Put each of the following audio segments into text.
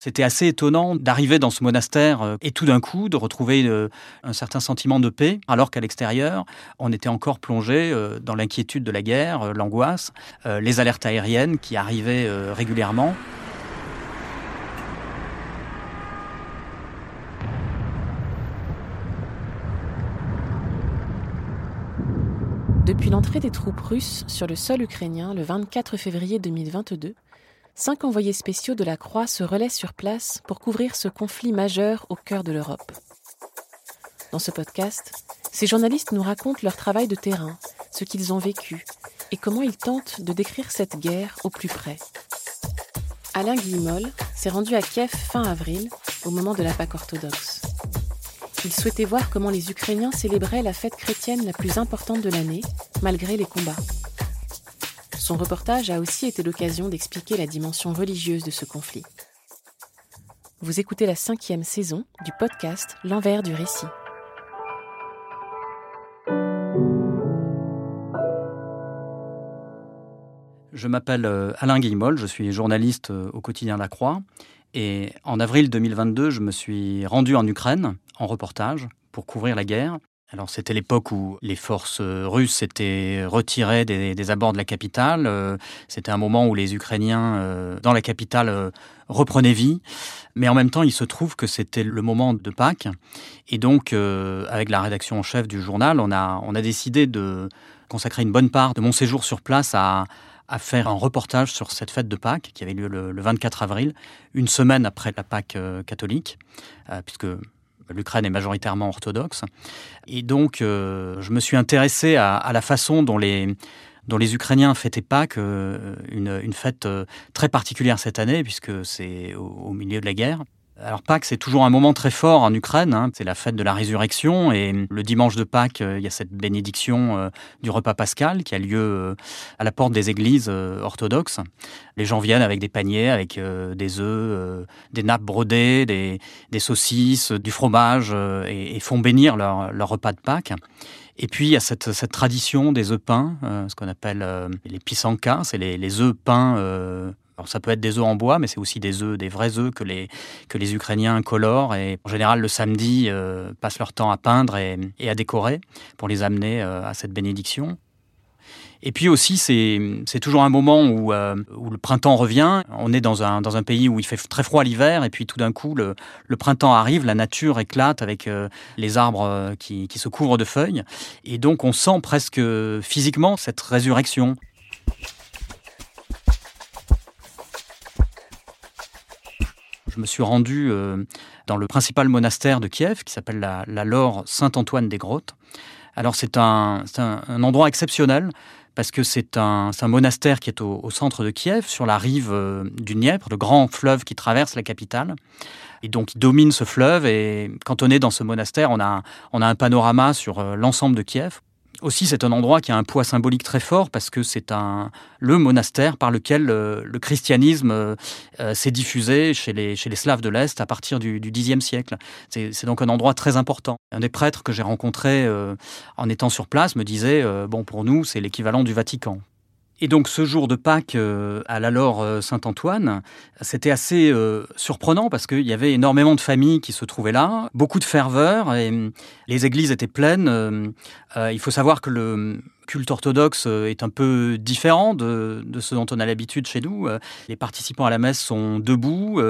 C'était assez étonnant d'arriver dans ce monastère euh, et tout d'un coup de retrouver euh, un certain sentiment de paix, alors qu'à l'extérieur, on était encore plongé euh, dans l'inquiétude de la guerre, l'angoisse, les alertes aériennes qui arrivaient régulièrement. Depuis l'entrée des troupes russes sur le sol ukrainien le 24 février 2022, cinq envoyés spéciaux de la Croix se relaient sur place pour couvrir ce conflit majeur au cœur de l'Europe. Dans ce podcast, ces journalistes nous racontent leur travail de terrain, ce qu'ils ont vécu et comment ils tentent de décrire cette guerre au plus près. Alain Guillemol s'est rendu à Kiev fin avril, au moment de la Pâque orthodoxe. Il souhaitait voir comment les Ukrainiens célébraient la fête chrétienne la plus importante de l'année, malgré les combats. Son reportage a aussi été l'occasion d'expliquer la dimension religieuse de ce conflit. Vous écoutez la cinquième saison du podcast L'envers du récit. Je m'appelle euh, Alain Guillemol, je suis journaliste euh, au quotidien La Croix. Et en avril 2022, je me suis rendu en Ukraine en reportage pour couvrir la guerre. Alors c'était l'époque où les forces russes s'étaient retirées des, abords de la capitale. Euh, c'était un moment où les Ukrainiens euh, dans la capitale euh, reprenaient vie. Mais en même temps, il se trouve que c'était le moment de Pâques. Et donc, avec la rédaction en chef du journal, on a, on a décidé de consacrer une bonne part de mon séjour sur place à, faire un reportage sur cette fête de Pâques qui avait lieu le, 24 avril, une semaine après la Pâques catholique, puisque l'Ukraine est majoritairement orthodoxe. Et donc, euh, je me suis intéressé à, la façon dont les, Ukrainiens fêtaient Pâques, euh, une, une, fête euh, très particulière cette année, puisque c'est au, milieu de la guerre. Alors Pâques, c'est toujours un moment très fort en Ukraine. Hein. C'est la fête de la résurrection et le dimanche de Pâques, euh, il y a cette bénédiction euh, du repas pascal qui a lieu euh, à la porte des églises orthodoxes. Les gens viennent avec des paniers, avec des œufs, des nappes brodées, des, saucisses, du fromage et, font bénir leur, repas de Pâques. Et puis, il y a cette, tradition des œufs peints, ce qu'on appelle les pisankas, c'est les, les œufs peints alors ça peut être des œufs en bois, mais c'est aussi des œufs, des vrais œufs que les, que les Ukrainiens colorent. Et en général, le samedi, euh, passent leur temps à peindre et, à décorer pour les amener euh, à cette bénédiction. Et puis aussi, c'est toujours un moment où, euh, où, le printemps revient. On est dans un, dans un pays où il fait très froid l'hiver, et puis tout d'un coup, le, le, printemps arrive, la nature éclate avec les arbres qui, qui se couvrent de feuilles. Et donc, on sent presque physiquement cette résurrection. Je me suis rendu euh, dans le principal monastère de Kiev, qui s'appelle la, Laure Saint-Antoine des Grottes. Alors c'est un, endroit exceptionnel parce que c'est un, monastère qui est au, centre de Kiev, sur la rive euh, du Dniepr, le grand fleuve qui traverse la capitale. Et donc, il domine ce fleuve. Et quand on est dans ce monastère, on a, a un panorama sur euh, l'ensemble de Kiev aussi, c'est un endroit qui a un poids symbolique très fort parce que c'est un le monastère par lequel euh, le, christianisme euh, euh, s'est diffusé chez les, chez les Slaves de l'Est à partir du, Xe siècle. C'est donc un endroit très important. Un des prêtres que j'ai rencontré en étant sur place me disait bon, pour nous, c'est l'équivalent du Vatican. Et donc ce jour de Pâques euh, à la Laure euh, Saint-Antoine, c'était assez euh, surprenant parce qu'il y avait énormément de familles qui se trouvaient là, beaucoup de ferveur et les églises étaient pleines. il faut savoir que le culte orthodoxe est un peu différent de, ce dont on a l'habitude chez nous. Les participants à la messe sont debout.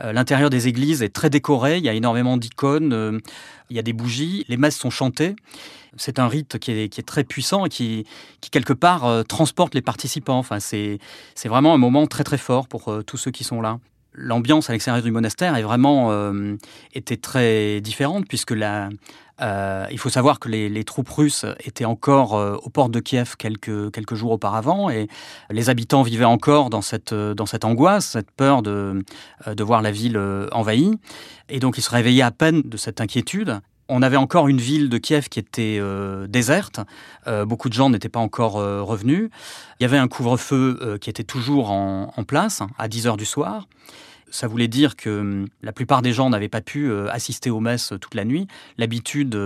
L'intérieur des églises est très décoré. Il y a énormément d'icônes. Il y a des bougies. Les messes sont chantées. C'est un rite qui est, très puissant et qui, quelque part, euh, transporte les participants. Enfin, c'est vraiment un moment très très fort pour euh, tous ceux qui sont là. L'ambiance à l'extérieur du monastère est vraiment était très différente puisque la, il faut savoir que les, troupes russes étaient encore aux portes de Kiev quelques, jours auparavant et les habitants vivaient encore dans cette, angoisse, cette peur de voir la ville envahie. Et donc ils se réveillaient à peine de cette inquiétude on avait encore une ville de Kiev qui était euh, déserte. Euh, beaucoup de gens n'étaient pas encore euh, revenus. Il y avait un couvre-feu qui était toujours en, place, à 10 heures du soir. Ça voulait dire que hum, la plupart des gens n'avaient pas pu assister aux messes toute la nuit. L'habitude,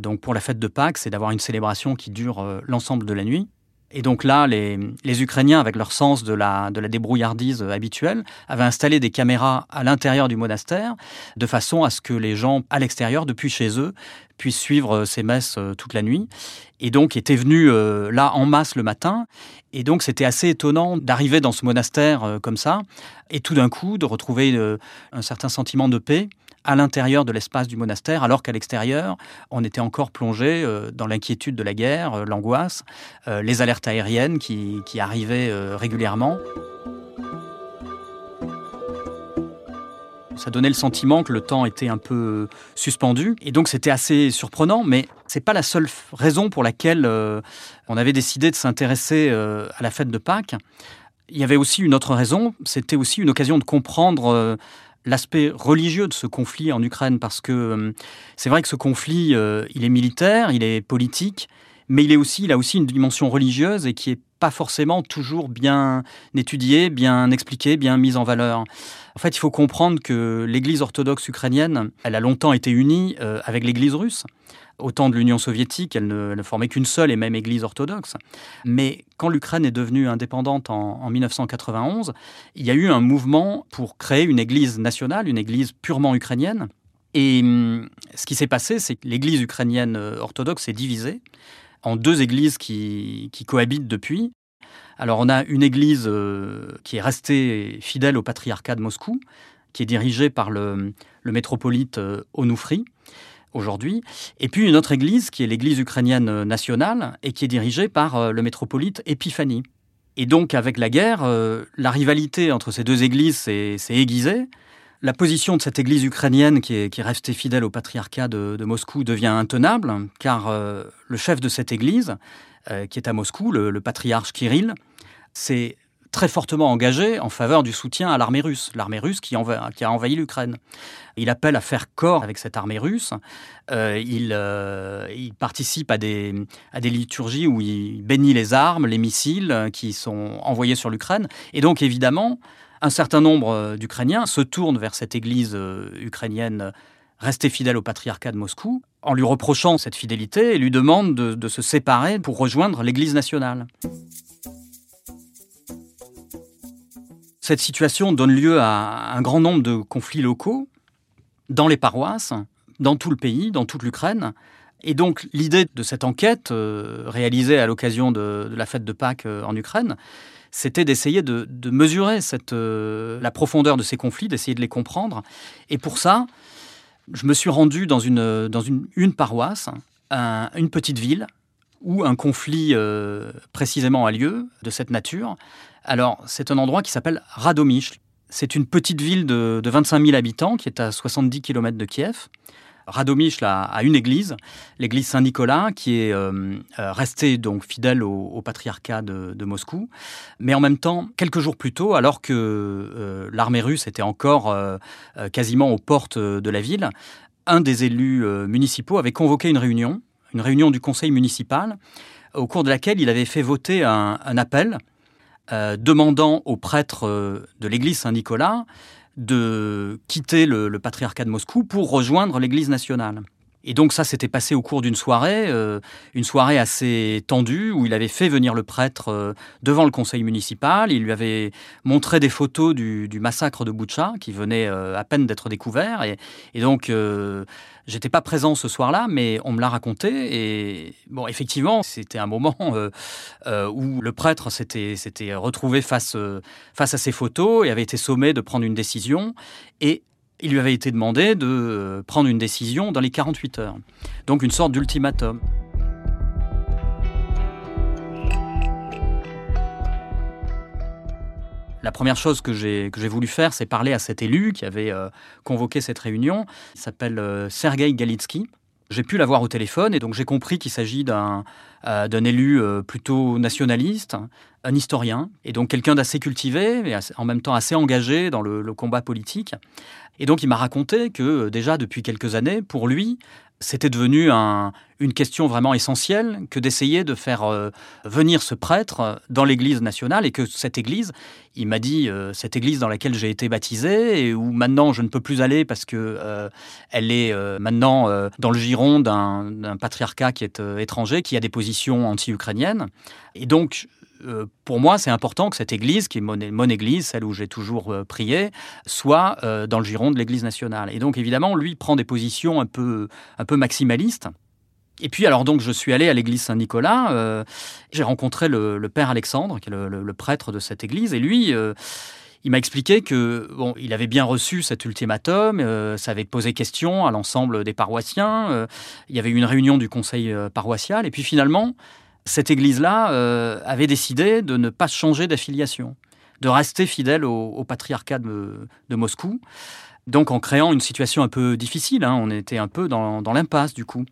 donc pour la fête de Pâques, c'est d'avoir une célébration qui dure l'ensemble de la nuit. Et donc là, les, Ukrainiens, avec leur sens de la, débrouillardise habituelle, avaient installé des caméras à l'intérieur du monastère, de façon à ce que les gens à l'extérieur, depuis chez eux, puissent suivre ces messes euh, toute la nuit. Et donc étaient venus euh, là en masse le matin. Et donc c'était assez étonnant d'arriver dans ce monastère euh, comme ça, et tout d'un coup de retrouver un certain sentiment de paix à l'intérieur de l'espace du monastère, alors qu'à l'extérieur, on était encore plongé euh, dans l'inquiétude de la guerre, euh, l'angoisse, euh, les alertes aériennes qui, arrivaient régulièrement. Ça donnait le sentiment que le temps était un peu suspendu. Et donc c'était assez surprenant, mais c'est pas la seule raison pour laquelle on avait décidé de s'intéresser à la fête de Pâques. Il y avait aussi une autre raison, c'était aussi une occasion de comprendre l'aspect religieux de ce conflit en Ukraine, parce que euh, c'est vrai que ce conflit, euh, il est militaire, il est politique, mais il, a aussi une dimension religieuse et qui est pas forcément toujours bien étudiée, bien expliquée, bien mise en valeur. En fait, il faut comprendre que l'Église orthodoxe ukrainienne, elle a longtemps été unie euh, avec l'Église russe. Au temps de l'Union soviétique, elle ne, formait qu'une seule et même Église orthodoxe. Mais quand l'Ukraine est devenue indépendante en, 1991, il y a eu un mouvement pour créer une Église nationale, une Église purement ukrainienne. Et hum, ce qui s'est passé, c'est que l'Église ukrainienne euh, orthodoxe est divisée en deux églises qui, cohabitent depuis. Alors on a une église euh, qui est restée fidèle au patriarcat de Moscou, qui est dirigée par le, métropolite euh, Onufri, aujourd'hui. Et puis une autre église qui est l'église ukrainienne nationale et qui est dirigée par euh, le métropolite Épiphanie. Et donc avec la guerre, euh, la rivalité entre ces deux églises s'est aiguisée. La position de cette église ukrainienne qui est, restée fidèle au patriarcat de, Moscou devient intenable, car euh, le chef de cette église, qui est à Moscou, le, patriarche Kirill, c'est très fortement engagé en faveur du soutien à l'armée russe, l'armée russe qui, a envahi l'Ukraine. Il appelle à faire corps avec cette armée russe. Euh, il, euh, participe à des liturgies où il bénit les armes, les missiles qui sont envoyés sur l'Ukraine. Et donc, évidemment, un certain nombre d'Ukrainiens se tournent vers cette église euh, ukrainienne restée fidèle au patriarcat de Moscou, en lui reprochant cette fidélité et lui demandent de, se séparer pour rejoindre l'Église nationale. Cette situation donne lieu à un grand nombre de conflits locaux dans les paroisses, dans tout le pays, dans toute l'Ukraine. Et donc l'idée de cette enquête euh, réalisée à l'occasion de, la fête de Pâques euh, en Ukraine, c'était d'essayer de, mesurer euh, la profondeur de ces conflits, d'essayer de les comprendre. Et pour ça, je me suis rendu dans une, dans une, paroisse, une petite ville, où un conflit précisément a lieu de cette nature, alors, c'est un endroit qui s'appelle Radomichl. C'est une petite ville de, 25 000 habitants qui est à 70 km de Kiev. Radomichl a, une église, l'église Saint-Nicolas, qui est euh, euh, restée donc fidèle au, patriarcat de, Moscou. Mais en même temps, quelques jours plus tôt, alors que euh, l'armée russe était encore quasiment aux portes de la ville, un des élus municipaux avait convoqué une réunion, une réunion du conseil municipal, au cours de laquelle il avait fait voter un appel demandant aux prêtres de l'église Saint-Nicolas de quitter le, patriarcat de Moscou pour rejoindre l'église nationale. Et donc ça s'était passé au cours d'une soirée, euh, une soirée assez tendue où il avait fait venir le prêtre devant le conseil municipal. Il lui avait montré des photos du, massacre de Boucha qui venait à peine d'être découvert. Et, donc J'étais pas présent ce soir-là, mais on me l'a raconté. Et bon, effectivement, c'était un moment euh, euh, où le prêtre s'était retrouvé face, euh, face à ces photos et avait été sommé de prendre une décision. Et il lui avait été demandé de prendre une décision dans les 48 heures. Donc une sorte d'ultimatum. La première chose que j'ai voulu faire, c'est parler à cet élu qui avait euh, convoqué cette réunion. Il s'appelle euh, Sergei Galitsky. J'ai pu l'avoir au téléphone et donc j'ai compris qu'il s'agit d'un euh, élu plutôt nationaliste, un historien, et donc quelqu'un d'assez cultivé, mais en même temps assez engagé dans le combat politique. Et donc il m'a raconté que déjà depuis quelques années, pour lui, c'était devenu une question vraiment essentielle que d'essayer de faire euh, venir ce prêtre dans l'Église nationale et que cette Église, il m'a dit, euh, cette Église dans laquelle j'ai été baptisé et où maintenant je ne peux plus aller parce que euh, elle est maintenant dans le giron d'un patriarcat qui est étranger, qui a des positions anti-ukrainiennes. Et donc euh, pour moi, c'est important que cette église, qui est mon, église, celle où j'ai toujours euh, prié, soit euh, dans le giron de l'église nationale. Et donc, évidemment, lui prend des positions un peu, un peu maximalistes. Et puis, alors, donc, je suis allé à l'église Saint-Nicolas. j'ai rencontré le, père Alexandre, qui est le, prêtre de cette église. Et lui, il m'a expliqué que bon, il avait bien reçu cet ultimatum, ça avait posé question à l'ensemble des paroissiens. il y avait eu une réunion du conseil paroissial, et puis finalement, cette église-là euh, avait décidé de ne pas changer d'affiliation, de rester fidèle au, patriarcat de, Moscou. Donc en créant une situation un peu difficile, hein, on était un peu dans, l'impasse du coup.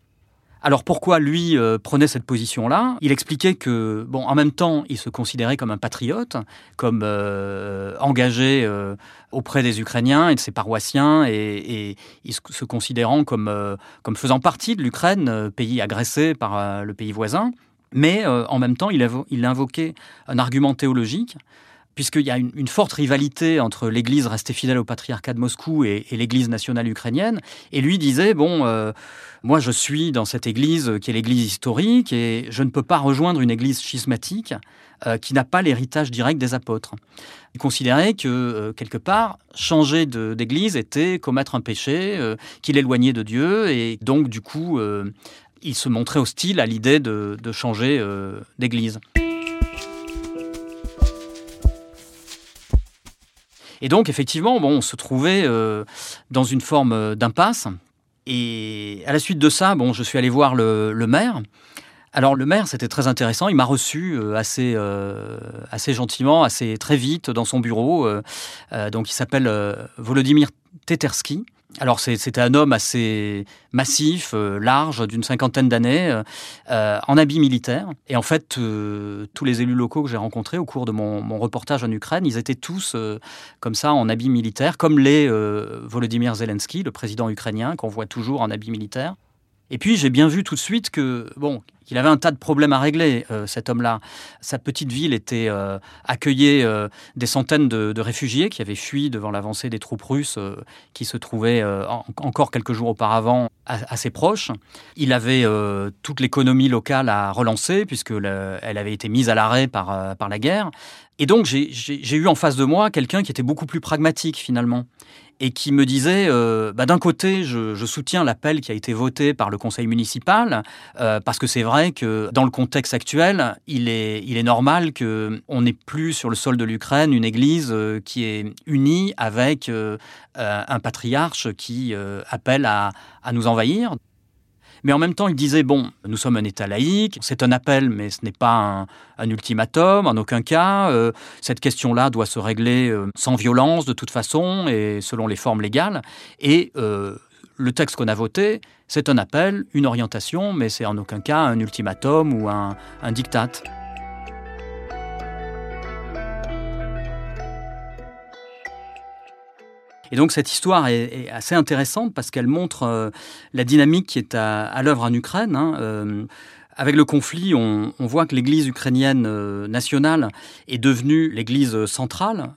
Alors pourquoi lui euh, prenait cette position-là? Il expliquait que, bon, en même temps, il se considérait comme un patriote, comme euh, engagé auprès des Ukrainiens et de ses paroissiens, et, et se considérant comme faisant partie de l'Ukraine, pays agressé par le pays voisin. Mais euh, en même temps, il, a, un argument théologique, puisqu'il y a une, forte rivalité entre l'Église restée fidèle au patriarcat de Moscou et, l'Église nationale ukrainienne. Et lui disait, bon, euh, moi je suis dans cette Église qui est l'Église historique, et je ne peux pas rejoindre une Église schismatique euh, qui n'a pas l'héritage direct des apôtres. Il considérait que, quelque part, changer d'Église était commettre un péché, qu'il éloignait de Dieu, et donc, du coup, il se montrait hostile à l'idée de, changer euh, d'église. Et donc, effectivement, bon, on se trouvait euh, dans une forme d'impasse. Et à la suite de ça, bon, je suis allé voir le, maire. Alors, le maire, c'était très intéressant. Il m'a reçu euh, assez, assez gentiment, assez très vite dans son bureau. donc, il s'appelle Volodymyr Teterski. Alors c'était un homme assez massif, euh, large, d'une cinquantaine d'années, euh, euh, en habit militaire. Et en fait, tous les élus locaux que j'ai rencontrés au cours de mon, reportage en Ukraine, ils étaient tous comme ça en habit militaire, comme les Volodymyr Zelensky, le président ukrainien, qu'on voit toujours en habit militaire. Et puis j'ai bien vu tout de suite que bon, qu'il avait un tas de problèmes à régler, euh, cet homme-là. Sa petite ville était euh, accueillait euh, des centaines de, réfugiés qui avaient fui devant l'avancée des troupes russes qui se trouvaient encore quelques jours auparavant assez proches. Il avait toute l'économie locale à relancer puisque elle avait été mise à l'arrêt par, par la guerre. Et donc j'ai eu en face de moi quelqu'un qui était beaucoup plus pragmatique finalement et qui me disait, euh, bah, d'un côté, je, soutiens l'appel qui a été voté par le conseil municipal, euh, parce que c'est vrai que dans le contexte actuel, il est, normal qu'on n'ait plus sur le sol de l'Ukraine une église euh, qui est unie avec un patriarche qui appelle à nous envahir. Mais en même temps, il disait, bon, nous sommes un État laïque, c'est un appel, mais ce n'est pas un, ultimatum, en aucun cas. Euh, cette question-là doit se régler euh, sans violence, de toute façon, et selon les formes légales. Et euh, le texte qu'on a voté, c'est un appel, une orientation, mais c'est en aucun cas un ultimatum ou un, un diktat. Et donc cette histoire est, assez intéressante parce qu'elle montre euh, la dynamique qui est à, l'œuvre en Ukraine. Hein. Euh, avec le conflit, on, voit que l'Église ukrainienne euh, nationale est devenue l'Église centrale.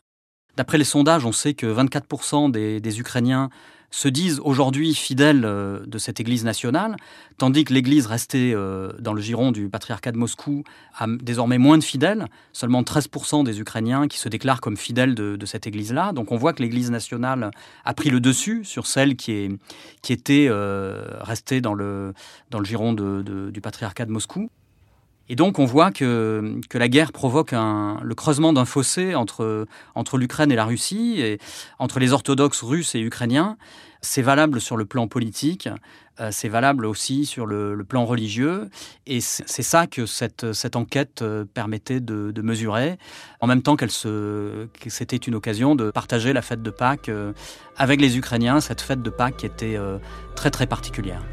D'après les sondages, on sait que 24% des Ukrainiens se disent aujourd'hui fidèles euh, de cette Église nationale, tandis que l'Église restée euh, dans le giron du patriarcat de Moscou a désormais moins de fidèles, seulement 13% des Ukrainiens qui se déclarent comme fidèles de, cette Église-là. Donc on voit que l'Église nationale a pris le dessus sur celle qui, était euh, restée dans le, dans le giron du patriarcat de Moscou. Et donc on voit que, que la guerre provoque le creusement d'un fossé entre, entre l'Ukraine et la Russie, et entre les orthodoxes russes et ukrainiens. C'est valable sur le plan politique, euh, c'est valable aussi sur le, plan religieux. Et c'est ça que cette, cette enquête euh, permettait de, de mesurer, en même temps qu'elle se, que c'était une occasion de partager la fête de Pâques euh, avec les Ukrainiens, cette fête de Pâques qui était très très particulière.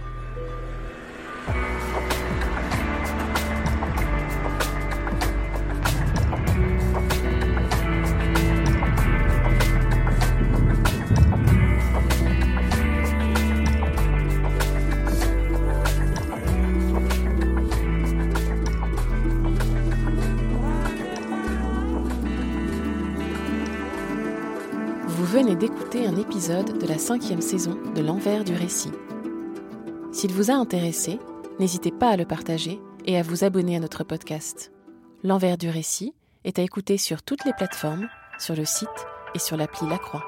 Venez d'écouter un épisode de la cinquième saison de L'envers du récit. S'il vous a intéressé, n'hésitez pas à le partager et à vous abonner à notre podcast. L'envers du récit est à écouter sur toutes les plateformes, sur le site et sur l'appli La Croix.